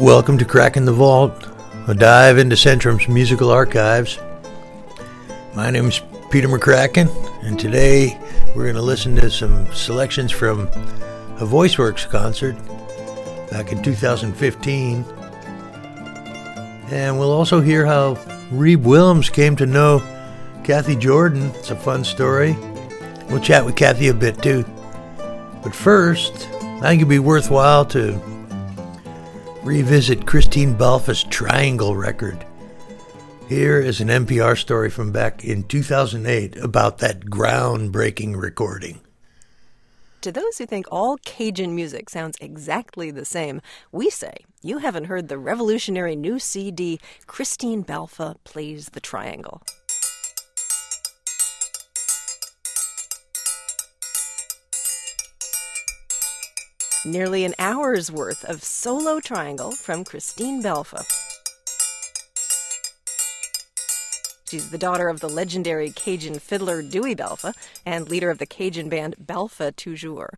Welcome to Cracking the Vault, a dive into Centrum's musical archives. My name is Peter McCracken, and today we're going to listen to some selections from a VoiceWorks concert back in 2015. And we'll also hear how Reeb Willms came to know Cathy Jordan. It's a fun story. We'll chat with Cathy a bit too. But first, I think it'd be worthwhile to revisit Christine Balfa's Triangle record. Here is an NPR story from back in 2008 about that groundbreaking recording. To those who think all Cajun music sounds exactly the same, we say you haven't heard the revolutionary new CD, Christine Balfa Plays the Triangle. Nearly an hour's worth of solo triangle from Christine Balfa. She's the daughter of the legendary Cajun fiddler Dewey Balfa and leader of the Cajun band Balfa Toujours.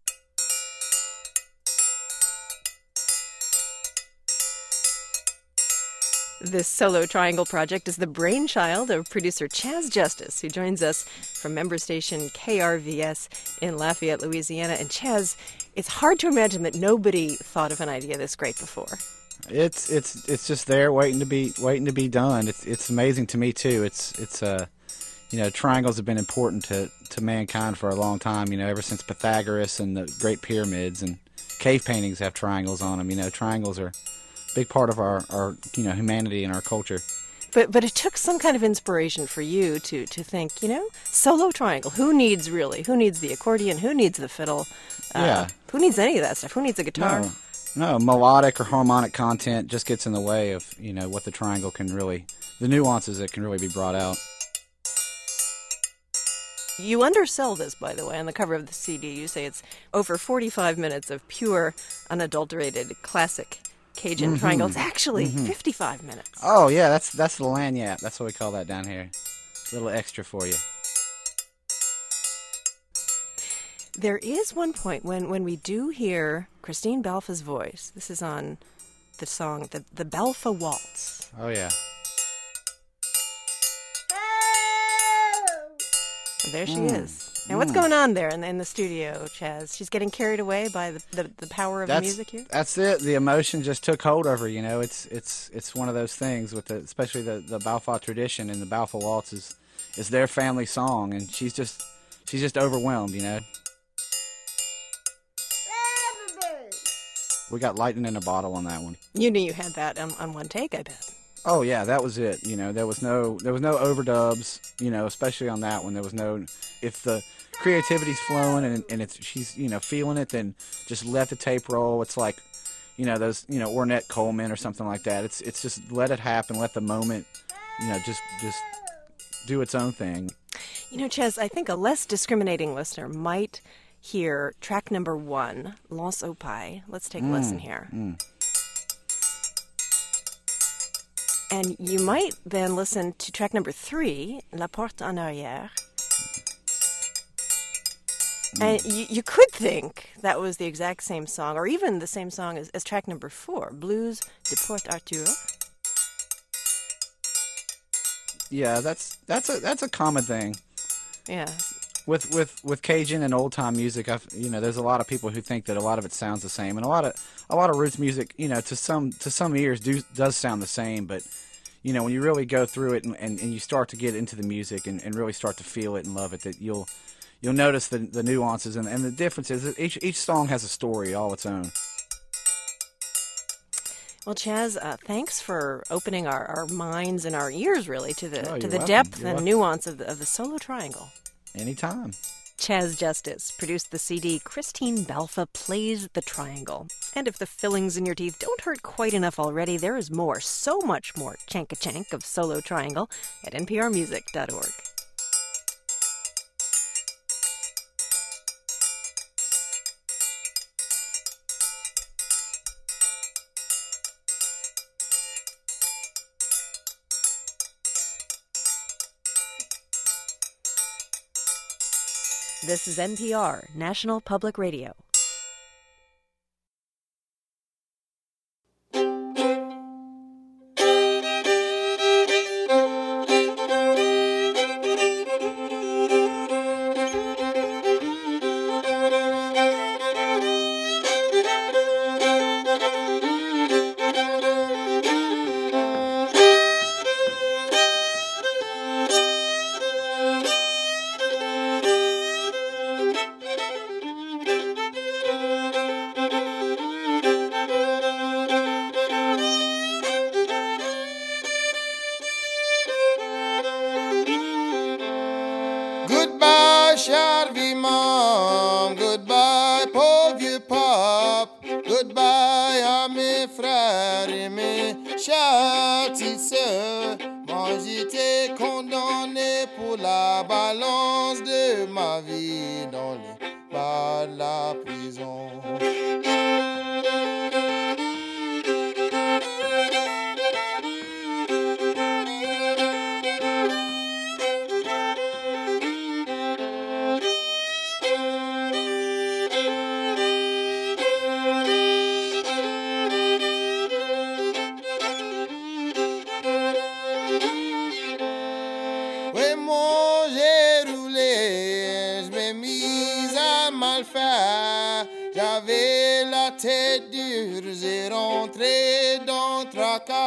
This solo triangle project is the brainchild of producer Chas Justus, who joins us from member station KRVS in Lafayette, Louisiana. And Chas, it's hard to imagine that nobody thought of an idea this great before. It's it's it's just there waiting to be waiting to be done. It's it's amazing to me too. It's it's uh you know triangles have been important to to mankind for a long time. You know ever since Pythagoras and the Great Pyramids and cave paintings have triangles on them. You know triangles are big part of our our you know humanity and our culture. But but it took some kind of inspiration for you to to think, you know, solo triangle. Who needs really? Who needs the accordion? Who needs the fiddle? Uh, yeah. Who needs any of that stuff? Who needs a guitar? No. No, melodic or harmonic content just gets in the way of you know what the triangle can really, the nuances that can really be brought out. You undersell this, by the way, on the cover of the CD. You say it's over 45 minutes of pure, unadulterated, classic Cajun mm-hmm. triangle. It's actually mm-hmm. 55 minutes. Oh yeah, that's that's the lagniappe. That's what we call that down here. A little extra for you. There is one point when, when we do hear Christine Balfa's voice. This is on the song, the, the Balfa Waltz. Oh, yeah. There she mm. is. And what's mm. going on there in the, in the studio, Chas? She's getting carried away by the, the, the power of that's, the music here. That's it. The emotion just took hold of her. You know, it's it's it's one of those things with the especially the the Balfa tradition and the Balfa waltz is is their family song, and she's just she's just overwhelmed. You know. We got lightning in a bottle on that one. You knew you had that on, on one take, I bet. Oh yeah, that was it. You know, there was no there was no overdubs. You know, especially on that one, there was no. If the creativity's flowing and and it's she's you know feeling it, then just let the tape roll. It's like, you know, those you know Ornette Coleman or something like that. It's it's just let it happen, let the moment, you know, just just do its own thing. You know, Ches, I think a less discriminating listener might hear track number one, Lance au Let's take mm, a listen here. Mm. And you might then listen to track number three, La Porte en Arrière. Mm. And you, you, could think that was the exact same song, or even the same song as, as track number four, Blues de Port Arthur. Yeah, that's that's a that's a common thing. Yeah, with with with Cajun and old time music, I've, you know, there's a lot of people who think that a lot of it sounds the same, and a lot of a lot of roots music, you know, to some to some ears do does sound the same, but you know, when you really go through it and, and, and you start to get into the music and, and really start to feel it and love it, that you'll you'll notice the the nuances and, and the differences. Each each song has a story all its own. Well, Chas, uh, thanks for opening our, our minds and our ears really to the oh, to the welcome. depth you're and welcome. nuance of the, of the solo triangle. Anytime. Chas Justus produced the CD Christine Balfa Plays the Triangle. And if the fillings in your teeth don't hurt quite enough already, there is more, so much more chanka chank of solo triangle at nprmusic.org. This is NPR, National Public Radio. J'étais condamné pour la balance de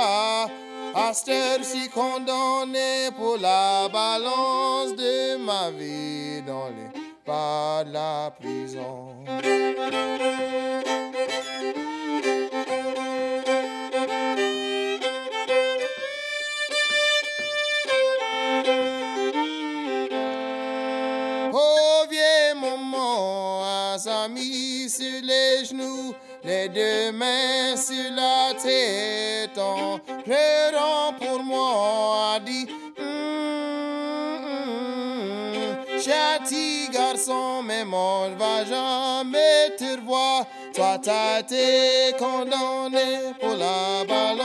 tracas. À cette heure-ci condamné pour la balance de ma vie dans les pas de la prison. Oh vieux maman, s'est mis sur les genoux, les deux mains sur la tête, en pleurant pour moi, a dit Hum, hum, Châti garçon, mais moi je vais jamais te revoir. Toi t'as été condamné pour la balance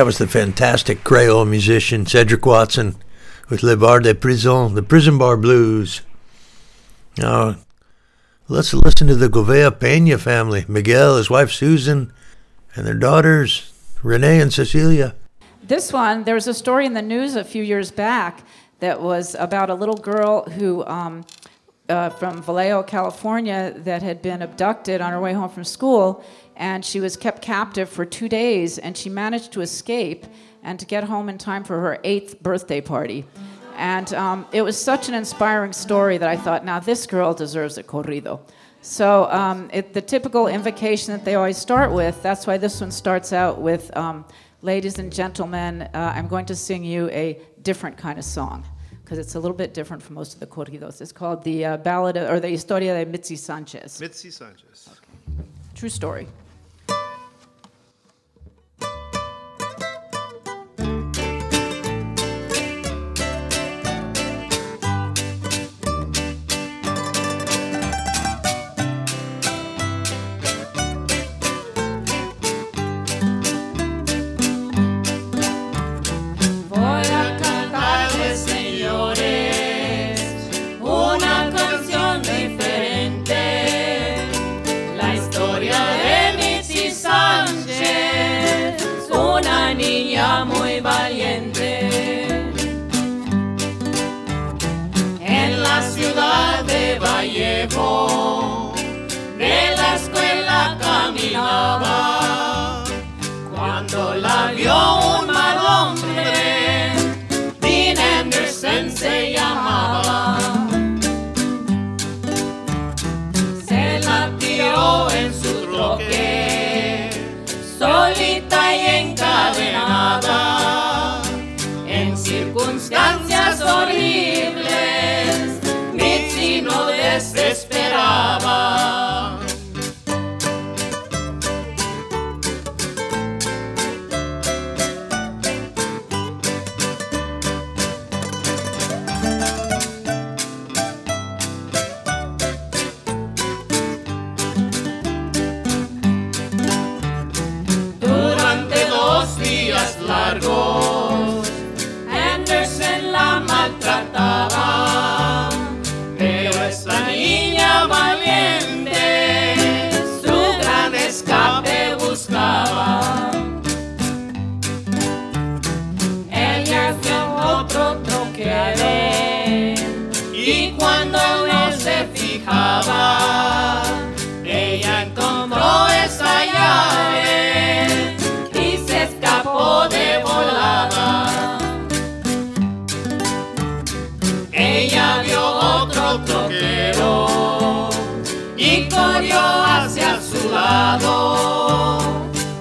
That was the fantastic Creole musician Cedric Watson with Le Bar de Prison, the Prison Bar Blues. Now, let's listen to the Govea Pena family Miguel, his wife Susan, and their daughters Renee and Cecilia. This one, there was a story in the news a few years back that was about a little girl who, um, uh, from Vallejo, California, that had been abducted on her way home from school, and she was kept captive for two days, and she managed to escape and to get home in time for her eighth birthday party. And um, it was such an inspiring story that I thought, now this girl deserves a corrido. So um, it, the typical invocation that they always start with, that's why this one starts out with, um, ladies and gentlemen, uh, I'm going to sing you a different kind of song because it's a little bit different from most of the corridos. It's called the uh, Ballad of, or the Historia de Mitzi Sanchez. Mitzi Sanchez. True story.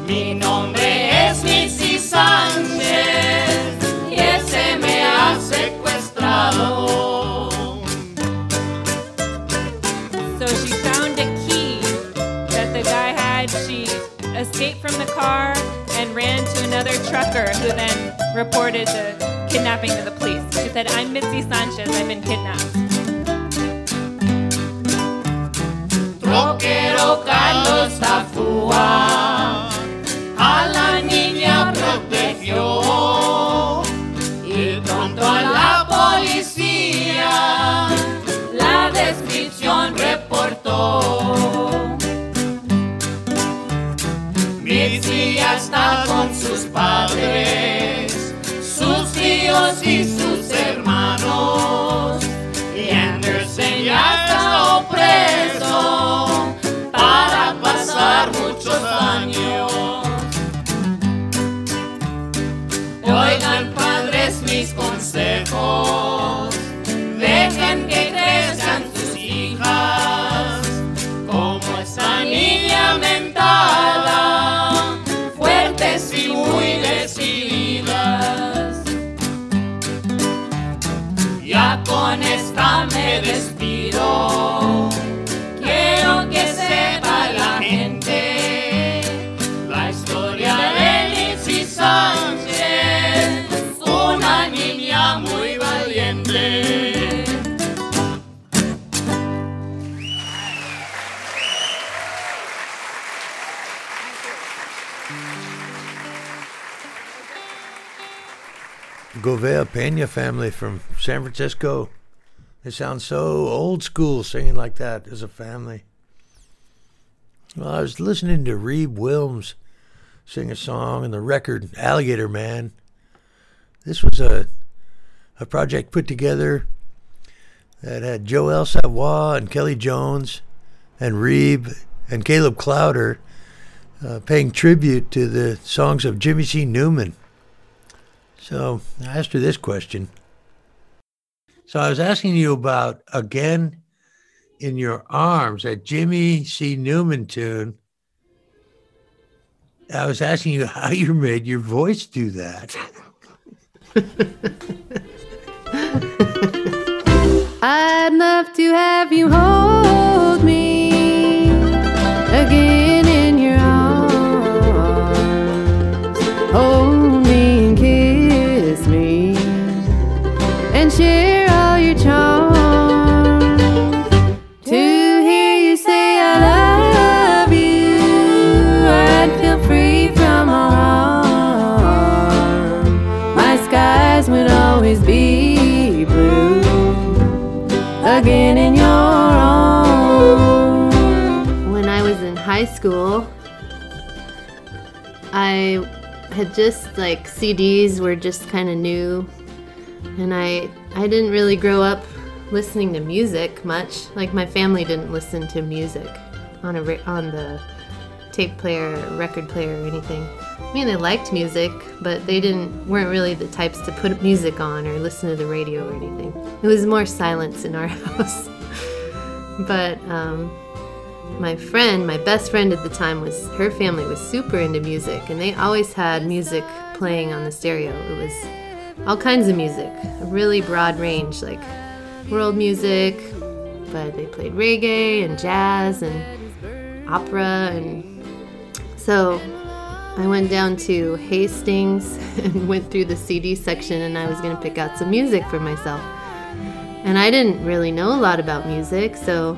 Mi nombre es Missy Sánchez y ese me ha secuestrado. So she found a key that the guy had. She escaped from the car and ran to another trucker who then reported the kidnapping to the police. She said, I'm Mitzi Sanchez, I've been kidnapped. Troquero Carlos Tafúa a la niña protegió y pronto a la policía la descripción reportó. Mitzi está con sus padres, sus tíos y sus hermanos. Y Anderson ya está preso consejos, dejen que crezcan sus hijas, como esta niña mentada, fuertes y muy decididas. Ya con esta me despido. Govea Pena family from San Francisco. They sound so old school singing like that as a family. Well, I was listening to Reeb Willms sing a song on the record Alligator Man. This was a a project put together that had Joel Savoy and Kelly Jones and Reeb and Caleb Klauder uh, paying tribute to the songs of Jimmy C. Newman. So I asked her this question. So I was asking you about Again in Your Arms, that Jimmy C. Newman tune. I was asking you how you made your voice do that. I'd love to have you hold me again was in high school, I had just like CDs were just kind of new, and I I didn't really grow up listening to music much. Like my family didn't listen to music on a on the tape player, or record player, or anything. I mean, they liked music, but they didn't weren't really the types to put music on or listen to the radio or anything. It was more silence in our house. but um, my friend, my best friend at the time, was her family was super into music, and they always had music playing on the stereo. It was all kinds of music, a really broad range, like world music, but they played reggae and jazz and opera and so I went down to Hastings and went through the CD section and I was to pick out some music for myself. And I didn't really know a lot about music, so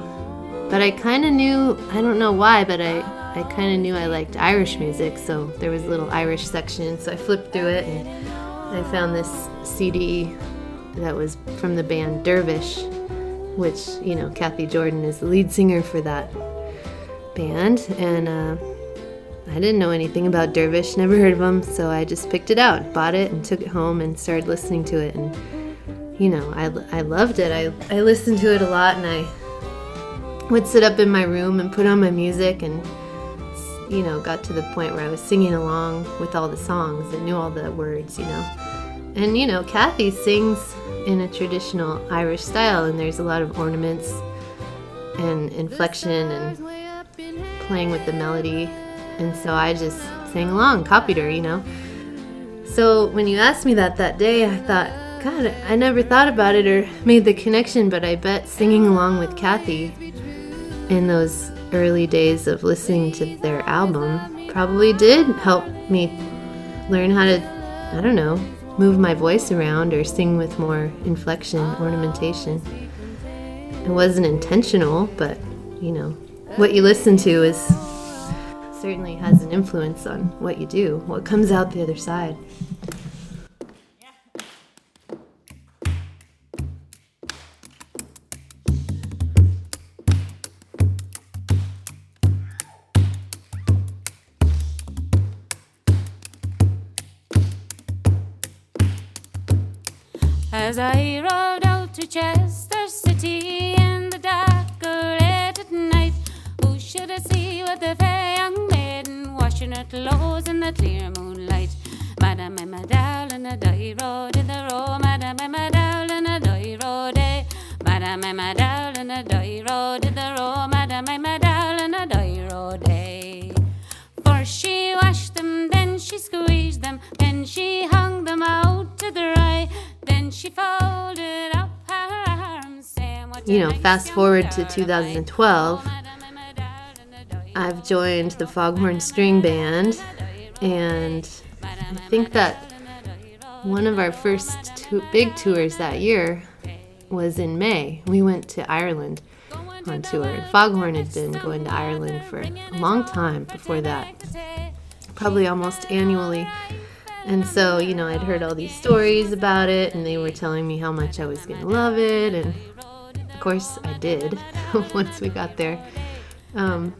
but I kind of knew, I don't know why, but I I kind of knew I liked Irish music, so there was a little Irish section, so I flipped through it and I found this CD that was from the band Dervish, which, you know, Cathy Jordan is the lead singer for that band and uh I didn't know anything about Dervish, never heard of them, so I just picked it out, bought it, and took it home and started listening to it. And you know, I, I loved it. I, I listened to it a lot, and I would sit up in my room and put on my music, and you know, got to the point where I was singing along with all the songs and knew all the words, you know. and you know, Cathy sings in a traditional Irish style, and there's a lot of ornaments and inflection and playing with the melody. And so I just sang along, copied her, you know. So when you asked me that that day, I thought, God, I never thought about it or made the connection, but I bet singing along with Cathy in those early days of listening to their album probably did help me learn how to, I don't know, move my voice around or sing with more inflection, ornamentation. It wasn't intentional, but you know, what you listen to is certainly has an influence on what you do, what comes out the other side. I rode out to Chester City in the dark or late at night, who should I see but the fair young maiden washing her clothes in the clear moonlight? Madam Emma Dowling, a die road in the row, Madam Emma Dowling, a die road, eh? Madam Emma Dowling, a die road in the row, Madam Emma Dowling, a die road, eh? First she washed them, then she squeezed them, then she hung them out to dry. Then she folded up her arms, saying, "What You know, fast forward to 2012, Madam Emma Dowling, a die I've joined the Foghorn String Band, and I think that one of our first two big tours that year was in May. We went to Ireland on tour, and Foghorn had been going to Ireland for a long time before that, probably almost annually. And so, you know, I'd heard all these stories about it, and they were telling me how much I was going to love it, and of course I did once we got there. Um,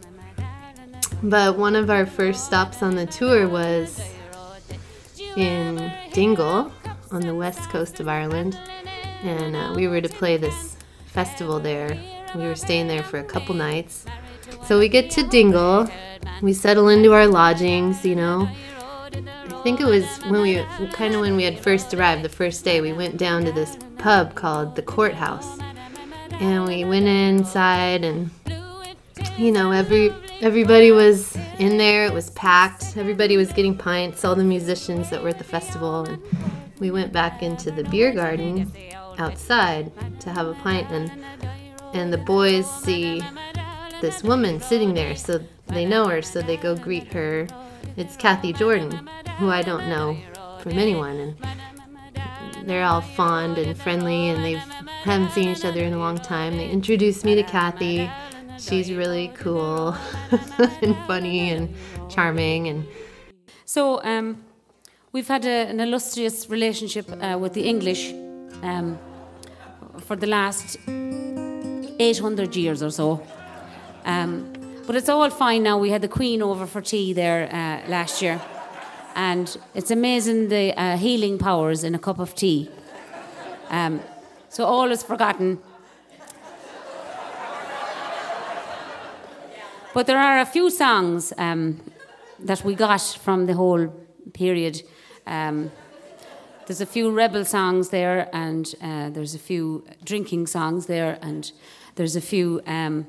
but one of our first stops on the tour was in Dingle on the west coast of Ireland, and uh, we were to play this festival there. We were staying there for a couple nights. So we get to Dingle, we settle into our lodgings, you know. I think it was when we kind of when we had first arrived the first day, we went down to this pub called the Courthouse. And we went inside and you know, every everybody was in there. It was packed. Everybody was getting pints. All the musicians that were at the festival, and we went back into the beer garden outside to have a pint. And and the boys see this woman sitting there, so they know her. So they go greet her. It's Cathy Jordan, who I don't know from anyone, and they're all fond and friendly, and they haven't seen each other in a long time. They introduced me to Cathy. She's really cool and funny and charming and So um, we've had a, an illustrious relationship uh, with the English um, for the last 800 years or so. Um, but it's all fine now. We had the Queen over for tea there uh, last year, and it's amazing the uh, healing powers in a cup of tea. Um, so all is forgotten. But there are a few songs um, that we got from the whole period. Um, there's a few rebel songs there, and uh, there's a few drinking songs there, and there's a few um,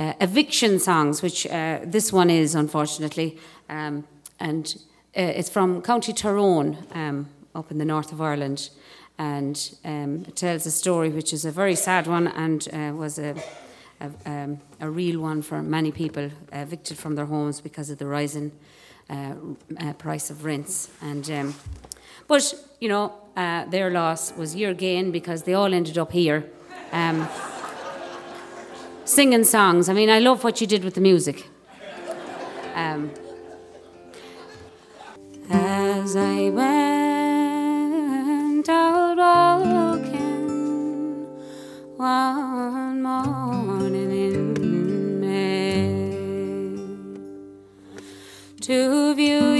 uh, eviction songs, which uh, this one is, unfortunately. Um, and uh, it's from County Tyrone, um, up in the north of Ireland. And um, it tells a story which is a very sad one and uh, was a, a, um, a real one for many people evicted from their homes because of the rising uh, uh, price of rents. And um, but you know their loss was your gain because they all ended up here, um, singing songs. I mean, I love what you did with the music. Um, as I went out walking one morning in May to view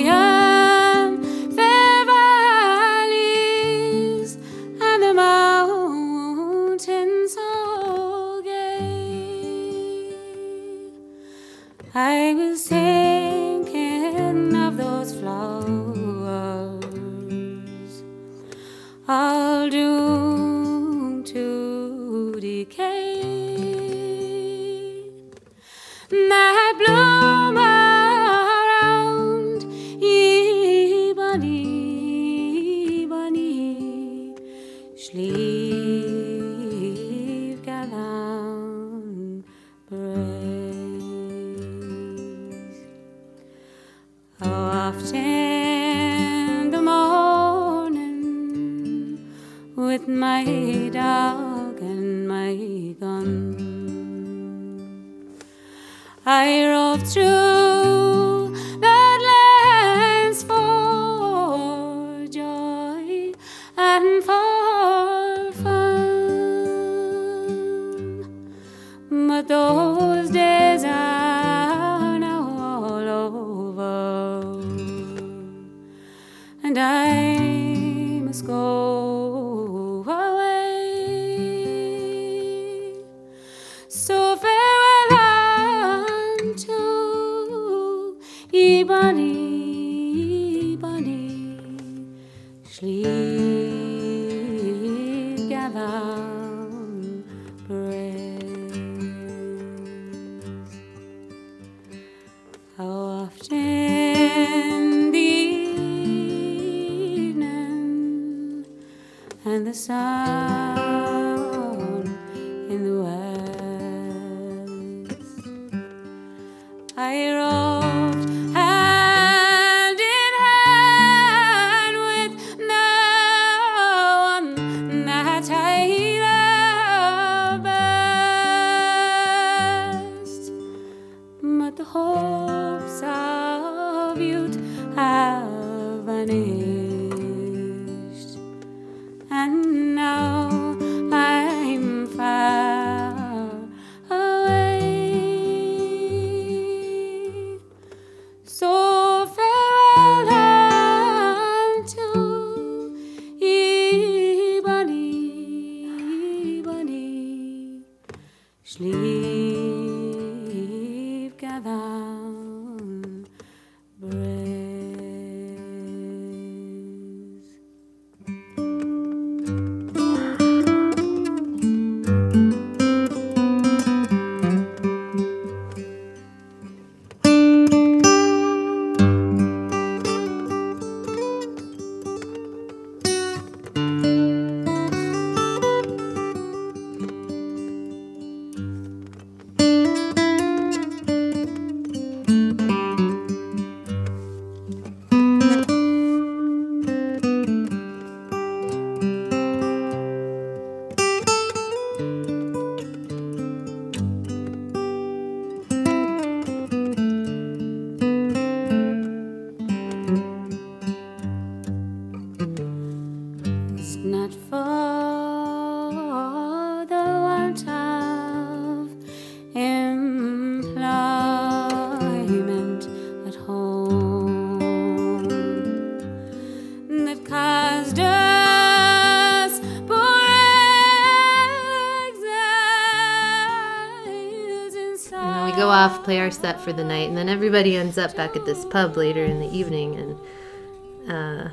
play our set for the night, and then everybody ends up back at this pub later in the evening. And uh,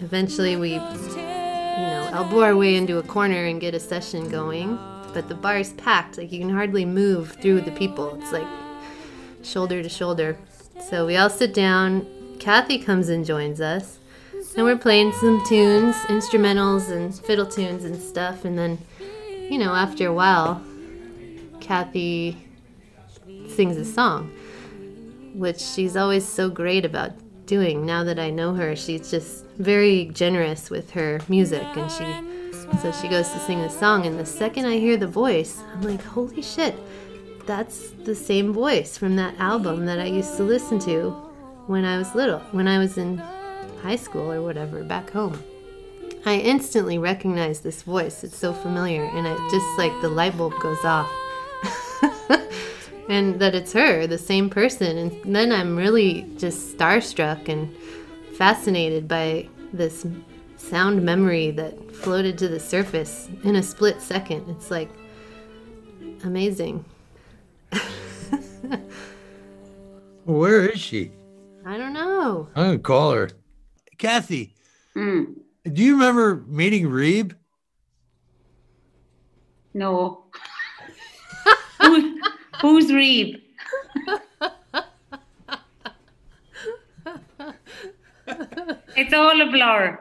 eventually we, you know, elbow our way into a corner and get a session going. But the bar's packed, like you can hardly move through the people. It's like shoulder to shoulder. So we all sit down. Cathy comes and joins us. And we're playing some tunes, instrumentals and fiddle tunes and stuff. And then, you know, after a while, Cathy sings a song, which she's always so great about doing. Now that I know her, she's just very generous with her music, and she so she goes to sing the song. And the second I hear the voice, I'm like, holy shit, that's the same voice from that album that I used to listen to when I was little, when I was in high school or whatever, back home. I instantly recognize this voice. It's so familiar, and it just like the light bulb goes off. And that it's her, the same person. And then I'm really just starstruck and fascinated by this sound memory that floated to the surface in a split second. It's like amazing. Where is she? I don't know. I'm gonna call her. Cathy, Mm. do you remember meeting Reeb? No. Who, who's Reeb? it's all a blur.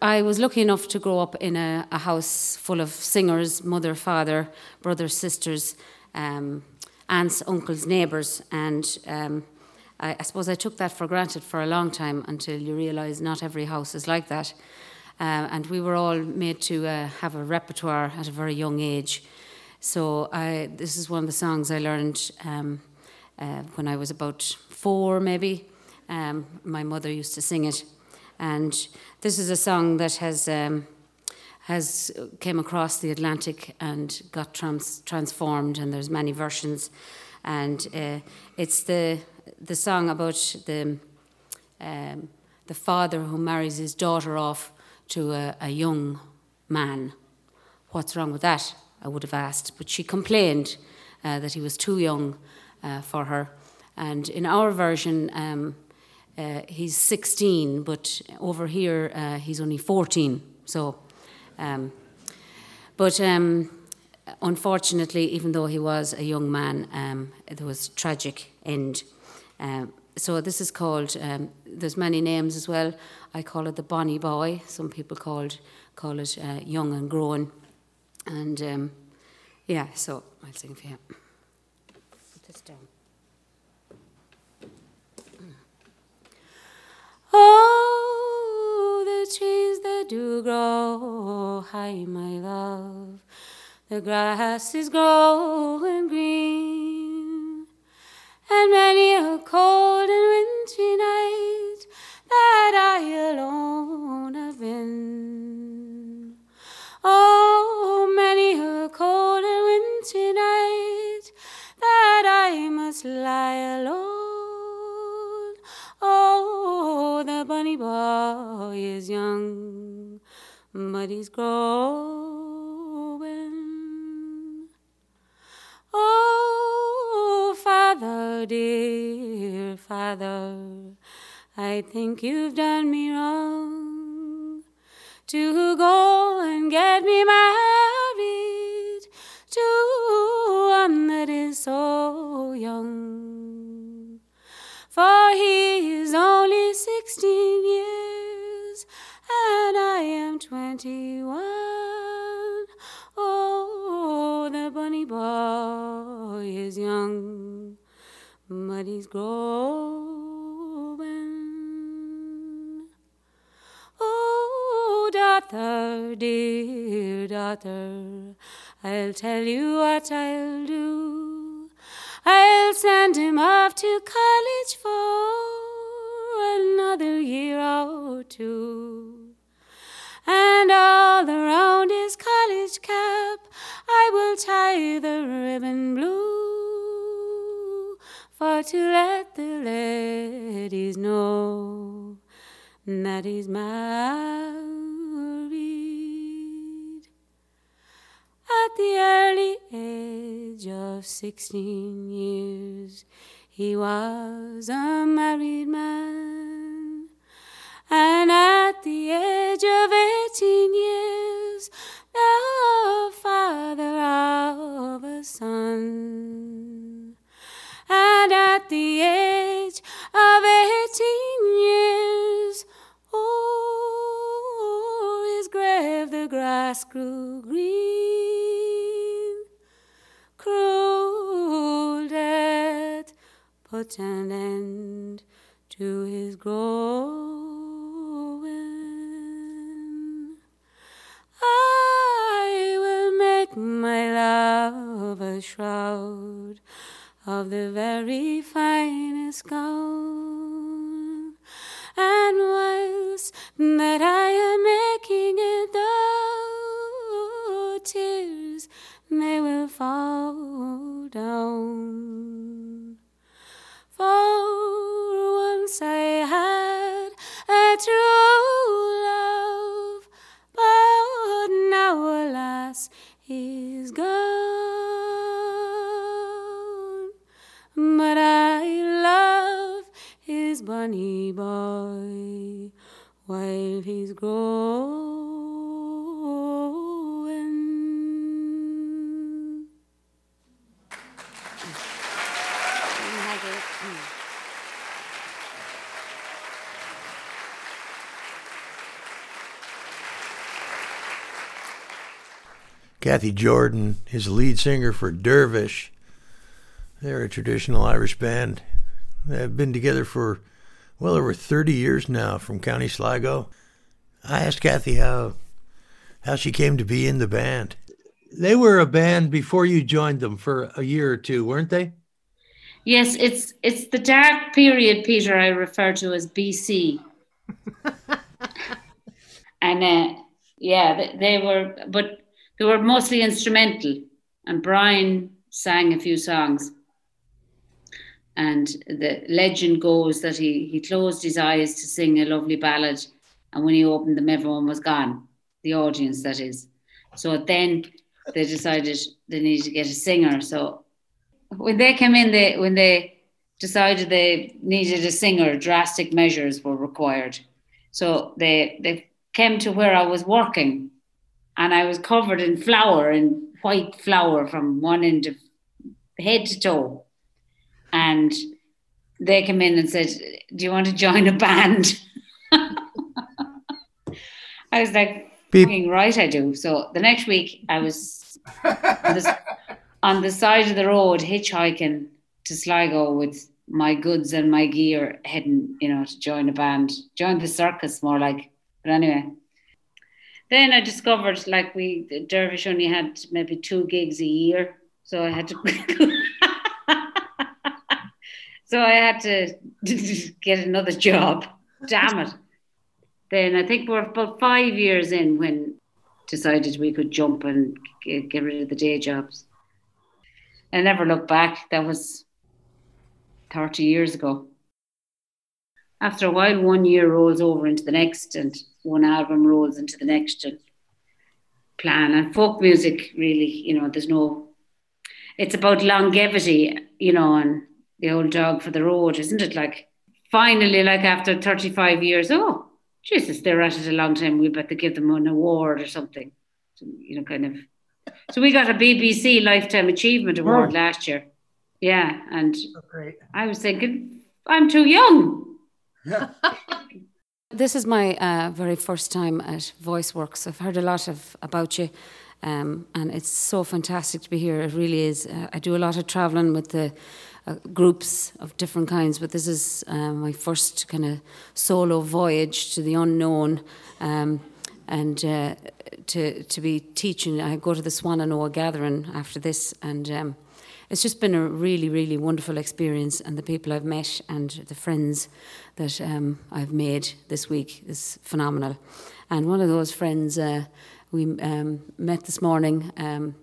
I was lucky enough to grow up in a, a house full of singers mother, father, brothers, sisters, um, aunts, uncles, neighbours, and um, I, I, suppose I took that for granted for a long time until you realise not every house is like that. Uh, and we were all made to uh, have a repertoire at a very young age. So I, this is one of the songs I learned um, uh, when I was about four, maybe. Um, my mother used to sing it, and this is a song that has um, has came across the Atlantic and got trans- transformed, and there's many versions, and uh, it's the the song about the um, the father who marries his daughter off to a, a young man. What's wrong with that? I would have asked, but she complained uh, that he was too young uh, for her. And in our version, um, uh, he's 16, but over here uh, he's only 14. So, um, but um, unfortunately, even though he was a young man, um, there was tragic end. Um, so this is called. Um, there's many names as well. I call it the Bonnie Boy. Some people called call it uh, Young and Grown, and um, yeah. So I'll sing for you. Put this down. Oh, the trees that do grow high, my love. The grass is growing green, and many a cold and wintry night that I alone have been. Oh, many a cold and wintry night that I must lie alone. Oh, the bunny boy is young, but he's growing. Oh, father, dear father, I think you've done me wrong to go and get me married to one that is so young for he is only sixteen years, and I am twenty one. Oh, the bunny boy is young, but he's growing. Oh, daughter, dear daughter, I'll tell you what I'll do. I'll send him off to college for another year or two. And all around his college cap, I will tie the ribbon blue for to let the ladies know that he's married the early age of sixteen years. He was a married man, and at the age of eighteen years, the father of a son. And at the age of eighteen years, o'er his grave the grass grew green. Put an end to his growing. I will make my love a shroud of the very finest gown. And whilst that I am making it, the tears they will fall down. For once I had a true love, but now, alas, he's gone. But I love his bunny boy while he's growing. Cathy Jordan is the lead singer for Dervish. They're a traditional Irish band. They've been together for well over 30 years now from County Sligo. I asked Cathy how how she came to be in the band. They were a band before you joined them for a year or two, weren't they? Yes, it's it's the dark period, Peter. I refer to as BC. and uh, yeah, they, they were, but they were mostly instrumental. And Brian sang a few songs. And the legend goes that he, he closed his eyes to sing a lovely ballad. And when he opened them, everyone was gone, the audience, that is. So then they decided they needed to get a singer. So when they came in, they when they decided they needed a singer, drastic measures were required. So they they came to where I was working, and I was covered in flour and white flour from one end of head to toe, and they came in and said, "Do you want to join a band?" I was like, Beep. right, I do. So the next week, I was on, the, on the side of the road hitchhiking to Sligo with my goods and my gear, heading, you know, to join a band, join the circus, more like. But anyway, then I discovered like we Dervish only had maybe two gigs a year, so I had to. so I had to get another job. Damn it then I think we're about five years in when decided we could jump and get, rid of the day jobs. I never looked back. That was 30 years ago. After a while, one year rolls over into the next, and one album rolls into the next, and plan. And folk music, really, you know, there's no, it's about longevity, you know, and the old dog for the road, isn't it? Like, finally, like after 35 years, oh, Jesus, they're at it a long time. We better give them an award or something. So, you know, kind of. So we got a BBC Lifetime Achievement Award oh. last year. Yeah, and oh, I was thinking, I'm too young. This is my uh, very first time at VoiceWorks. I've heard a lot of about you. Um, and it's so fantastic to be here. It really is. Uh, I do a lot of traveling with the uh, groups of different kinds, but this is uh, my first kind of solo voyage to the unknown. Um, and uh, to to be teaching, I go to the Swannanoa gathering after this, and um, it's just been a really, really wonderful experience. And the people I've met and the friends that um, I've made this week is phenomenal. And one of those friends uh, we um, met this morning um,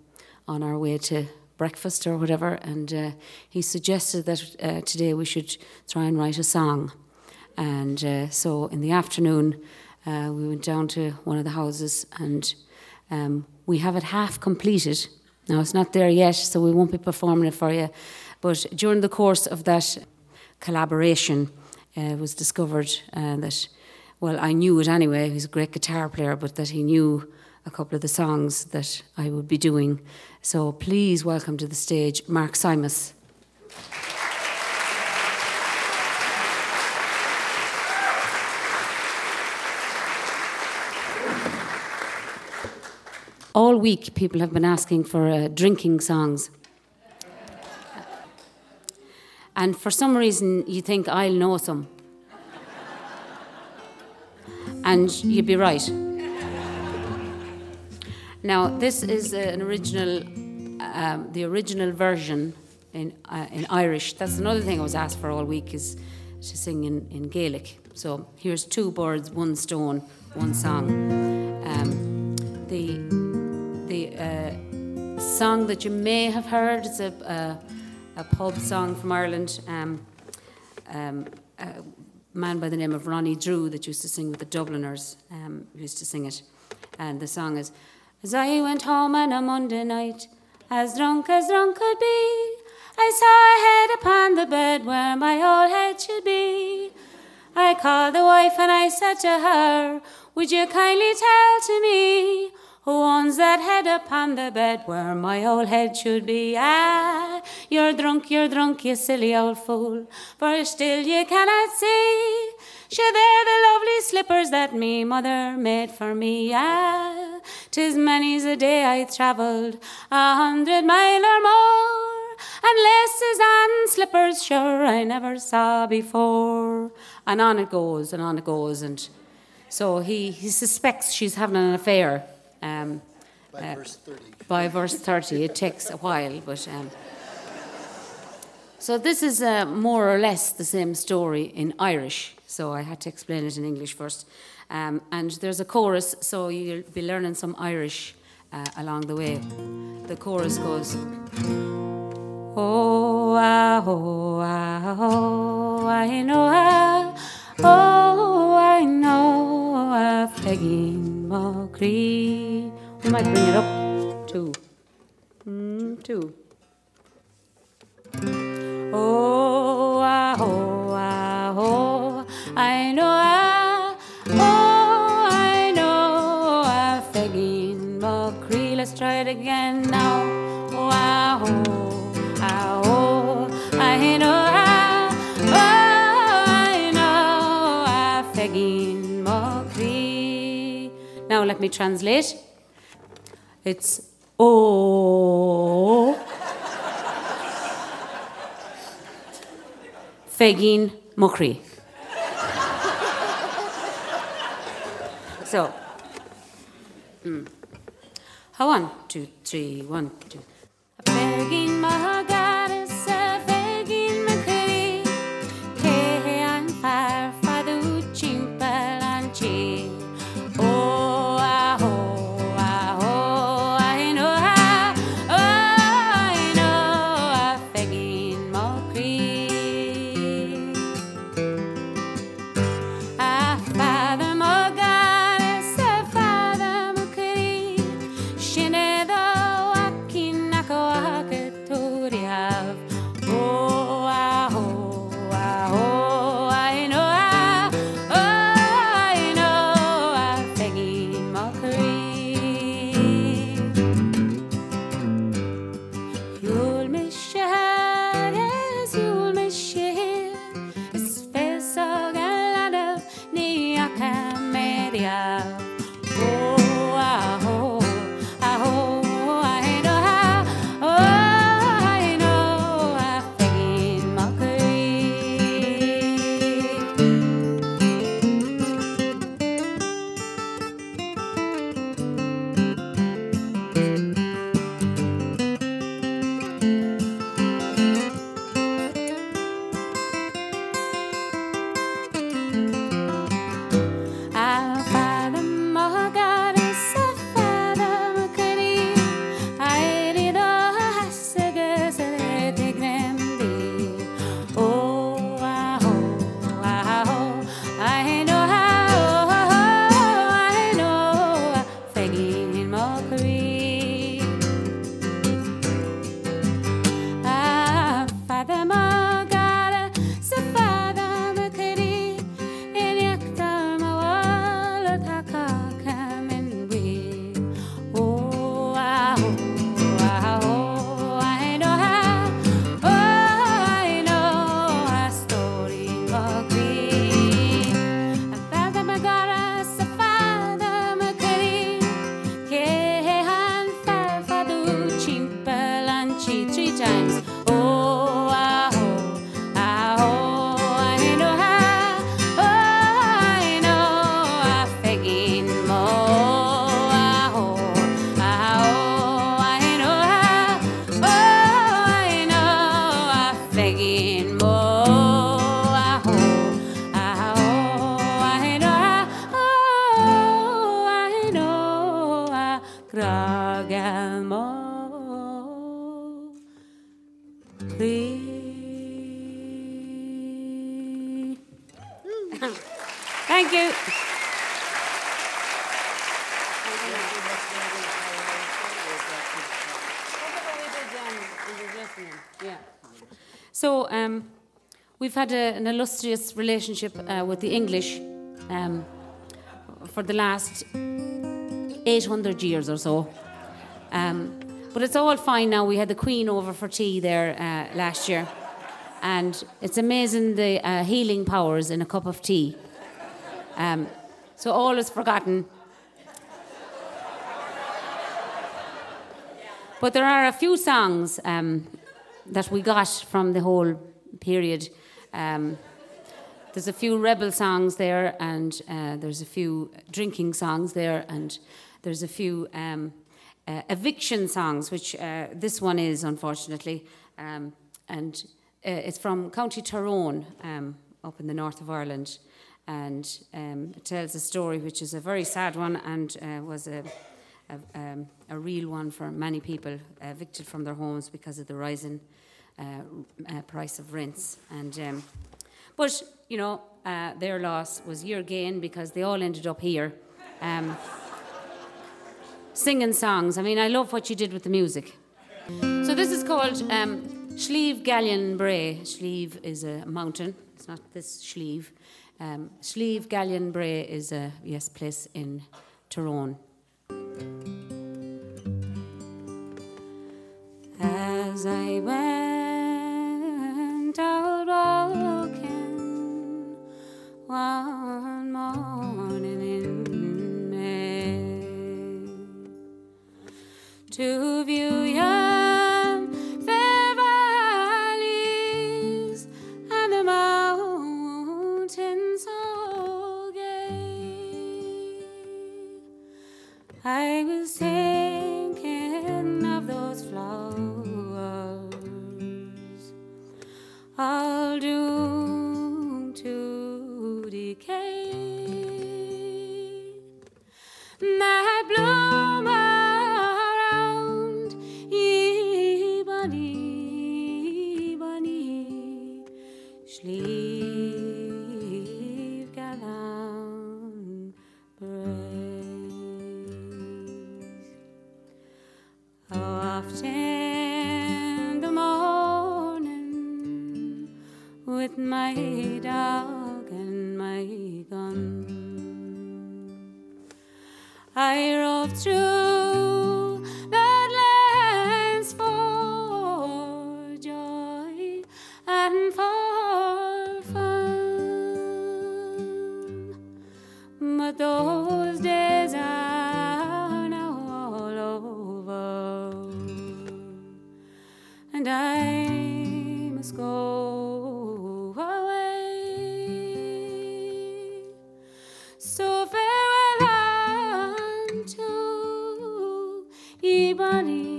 on our way to breakfast or whatever, and uh, he suggested that uh, today we should try and write a song. And uh, so in the afternoon, uh, we went down to one of the houses, and um, we have it half completed. Now it's not there yet, so we won't be performing it for you. But during the course of that collaboration, uh, it was discovered uh, that, well, I knew it anyway. He's a great guitar player, but that he knew a couple of the songs that I would be doing. So please welcome to the stage Mark Simos. All week, people have been asking for uh, drinking songs. And for some reason, you think I'll know some. And you'd be right. Now, this is an original, um, the original version in uh, in Irish. That's another thing I was asked for all week is to sing in, in Gaelic. So here's two birds, one stone, one song. Um, the song that you may have heard It's a, a, a pub song from Ireland. Um, um, a man by the name of Ronnie Drew that used to sing with the Dubliners um, used to sing it, and the song is. As I went home on a Monday night, as drunk as drunk could be, I saw a head upon the bed where my old head should be. I called the wife and I said to her, Would you kindly tell to me owns that head upon the bed where my old head should be? Ah, you're drunk, you're drunk, you silly old fool, for still you cannot see Sure, they're the lovely slippers that me mother made for me. Ah, tis many's a day I travelled a hundred mile or more, and laces and slippers sure I never saw before. And on it goes, and on it goes, and so he, he suspects she's having an affair. Um, By uh, verse 30. By verse 30. It takes a while, but. Um, so this is uh, more or less the same story in Irish. So I had to explain it in English first. Um, and there's a chorus, so you'll be learning some Irish uh, along the way. The chorus goes. Oh, ah, oh, ah, oh, I know, ah, oh, I know, ah, Fegin Mocree. We might bring it up too. Mm, two. Oh, ah, oh, ah, oh, I know, ah, oh, I know, ah, Fegin Mocree. Let's try it again now. Oh, ah, oh, ah, oh, I know, ah, oh, I know, ah, Fegin Mocree. Now let me translate. It's oh. Fegin Mokri. so, mm. One, two, three, one, two. Had a, an illustrious relationship uh, with the English um, for the last 800 years or so. Um, but it's all fine now. We had the Queen over for tea there uh, last year. And it's amazing the uh, healing powers in a cup of tea. Um, so all is forgotten. But there are a few songs um, that we got from the whole period. Um, there's a few rebel songs there, and uh, there's a few drinking songs there, and there's a few um, uh, eviction songs, which uh, this one is, unfortunately. Um, and uh, it's from County Tyrone, um, up in the north of Ireland. And um, it tells a story which is a very sad one and uh, was a, a, um, a, real one for many people evicted from their homes because of the rising uh, price of rents. And um, but you know, uh, their loss was your gain because they all ended up here. Um, singing songs. I mean, I love what you did with the music. So this is called um, Slieve Gallion Bray. Slieve is a mountain. It's not this Slieve. Um, Slieve Gallion Bray is a yes place in Tyrone. As I went one morning in May. To view Ebony,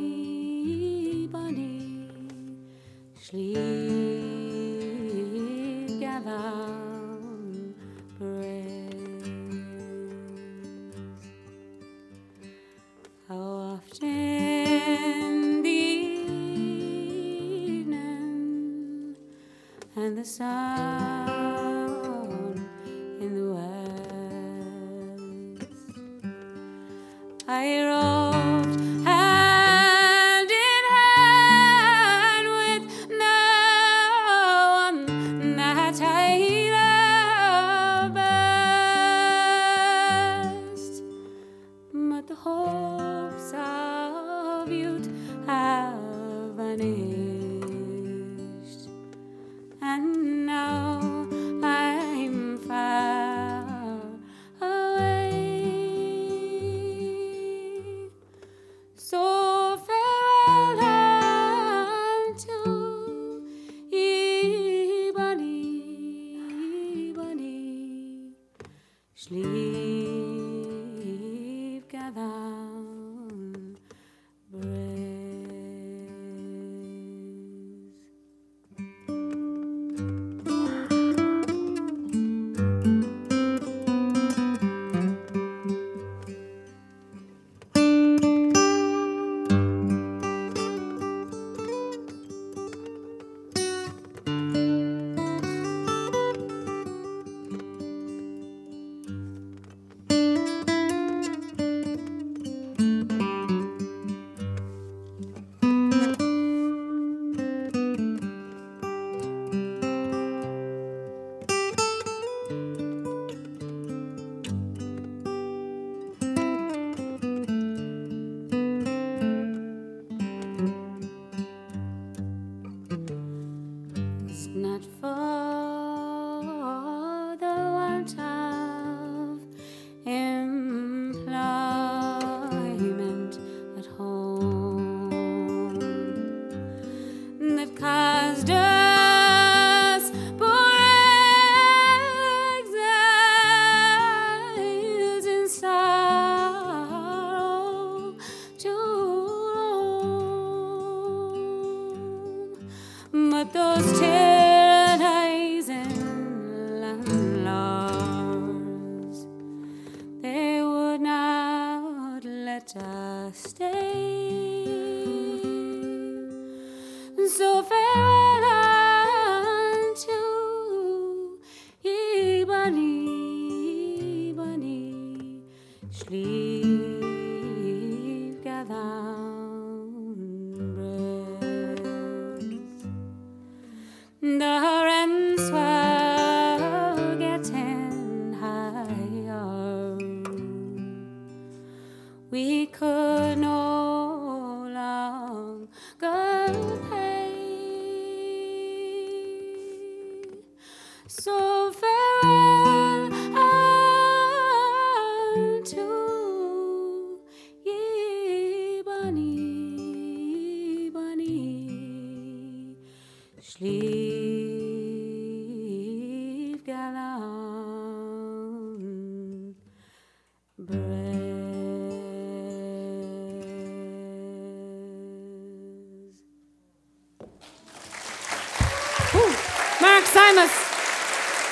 Mark Simos.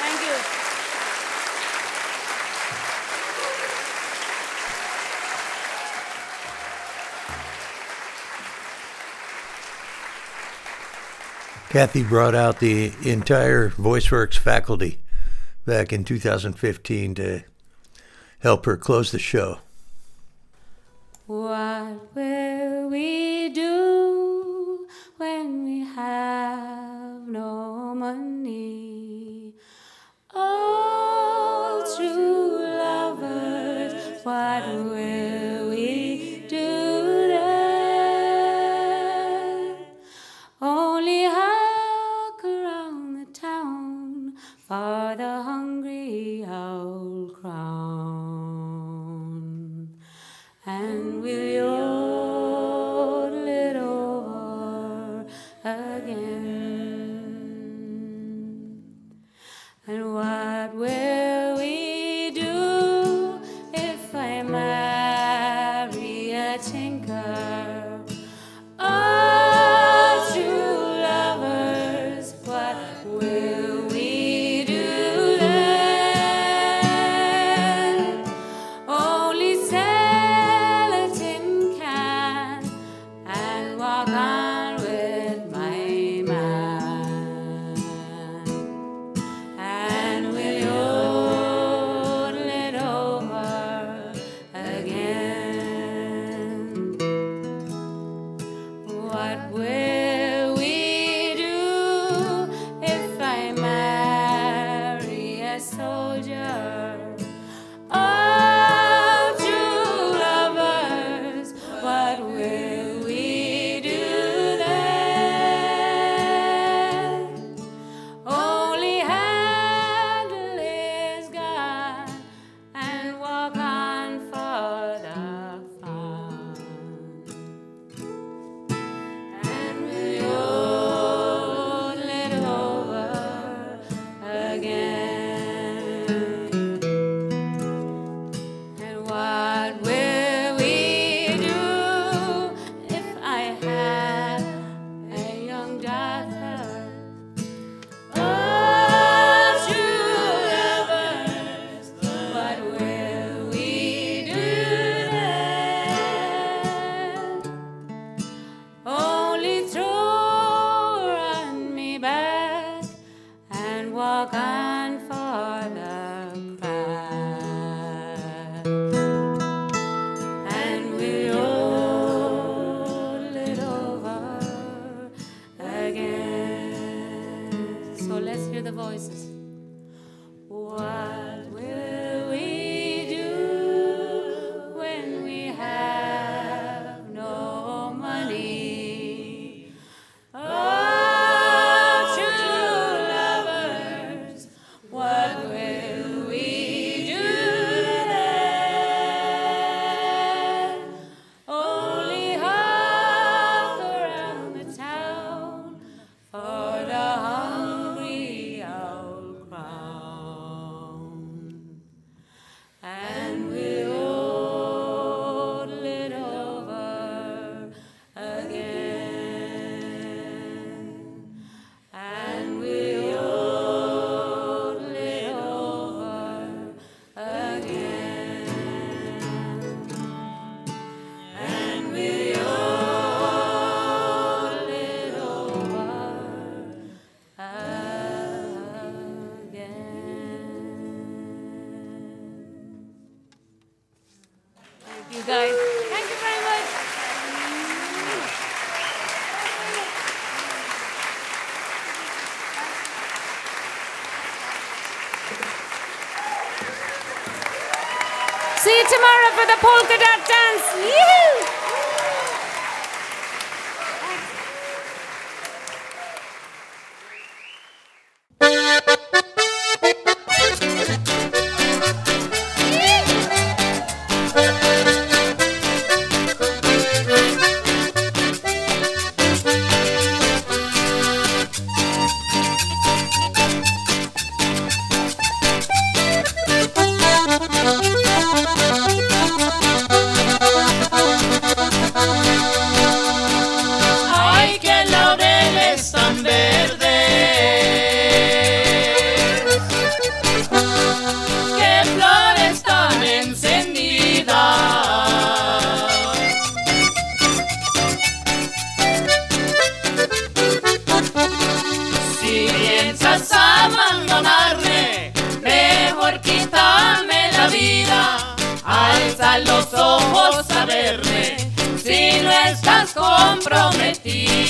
Thank you. Cathy brought out the entire VoiceWorks faculty back in 2015 to help her close the show.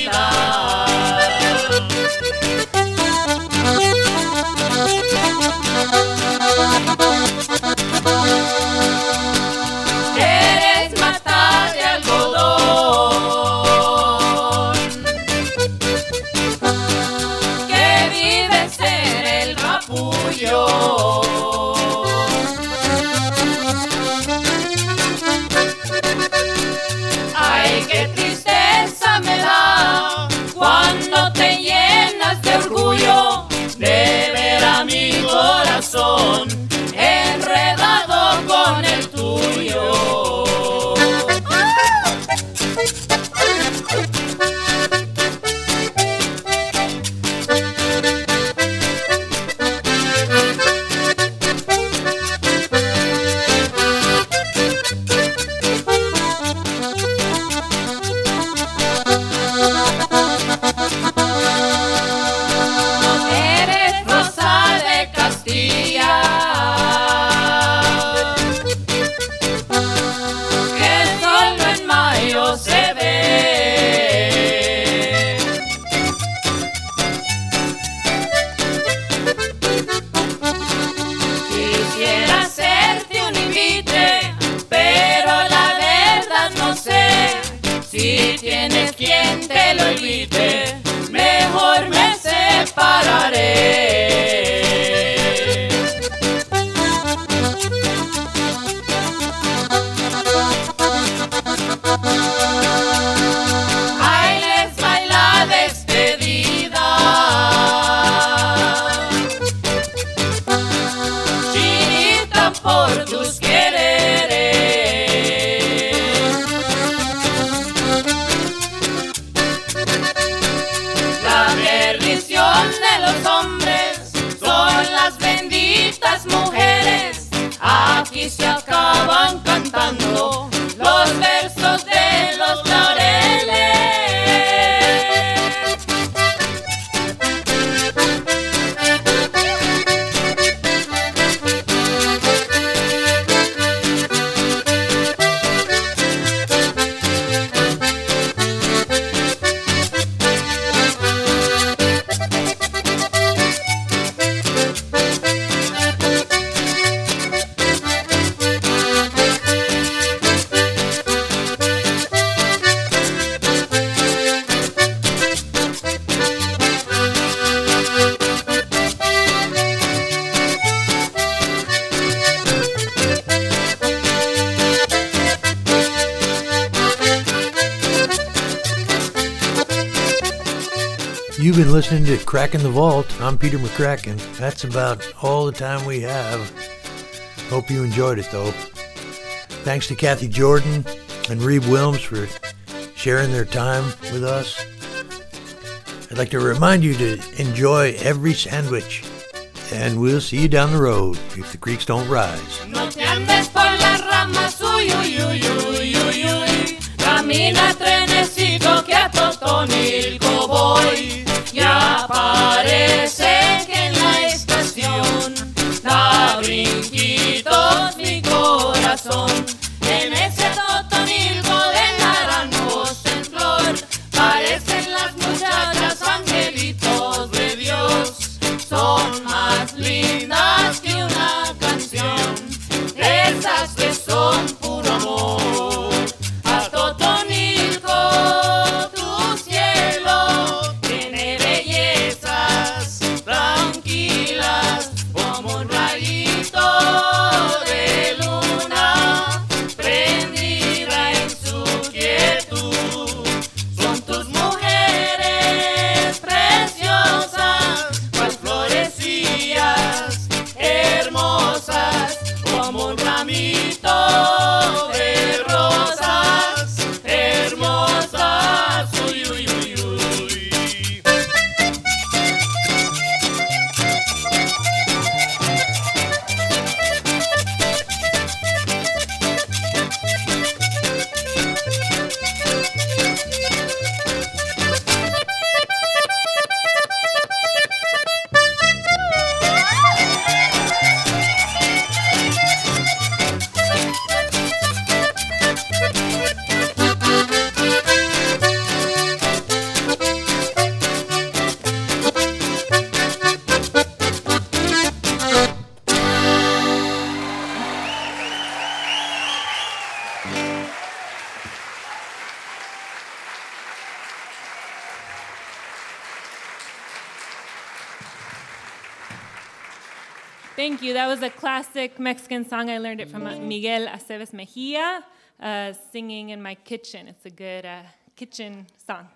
Bye. Vault. I'm Peter McCracken. That's about all the time we have. Hope you enjoyed it, though. Thanks to Cathy Jordan and Reeb Willms for sharing their time with us. I'd like to remind you to enjoy every sandwich, and we'll see you down the road if the creeks don't rise. No classic Mexican song. I learned it from uh, Miguel Aceves Mejia, uh, singing in my kitchen. It's a good uh, kitchen song.